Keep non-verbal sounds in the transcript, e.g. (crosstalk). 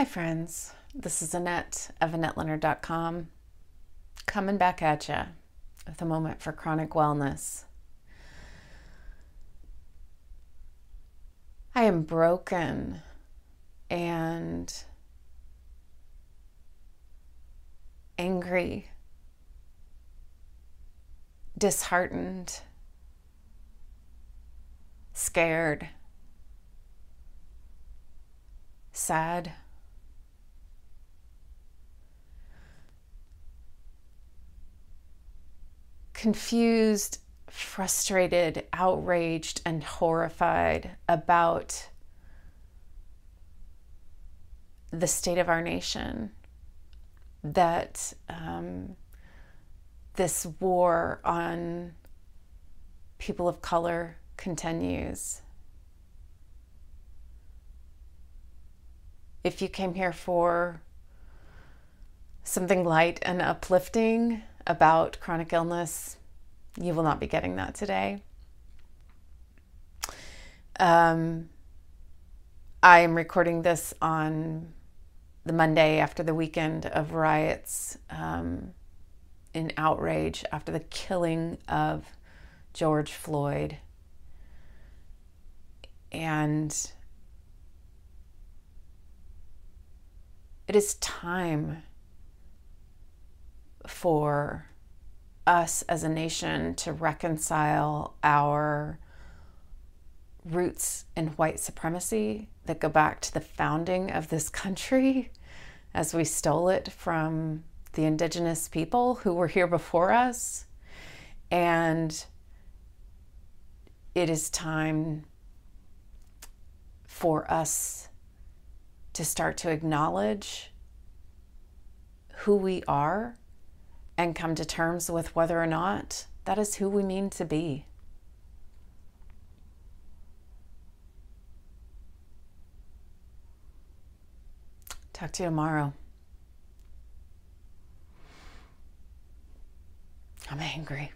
Hi, friends. This is Annette of AnnetteLeonard.com coming back at you with a moment for chronic wellness. I am broken and angry, disheartened, scared, sad. Confused, frustrated, outraged, and horrified about the state of our nation. That um, this war on people of color continues. If you came here for something light and uplifting, about chronic illness, you will not be getting that today. Um, I am recording this on the Monday after the weekend of riots um, in outrage after the killing of George Floyd. And it is time for us as a nation to reconcile our roots in white supremacy that go back to the founding of this country (laughs) as we stole it from the indigenous people who were here before us. And it is time for us to start to acknowledge who we are and come to terms with whether or not that is who we mean to be. Talk to you tomorrow. I'm angry.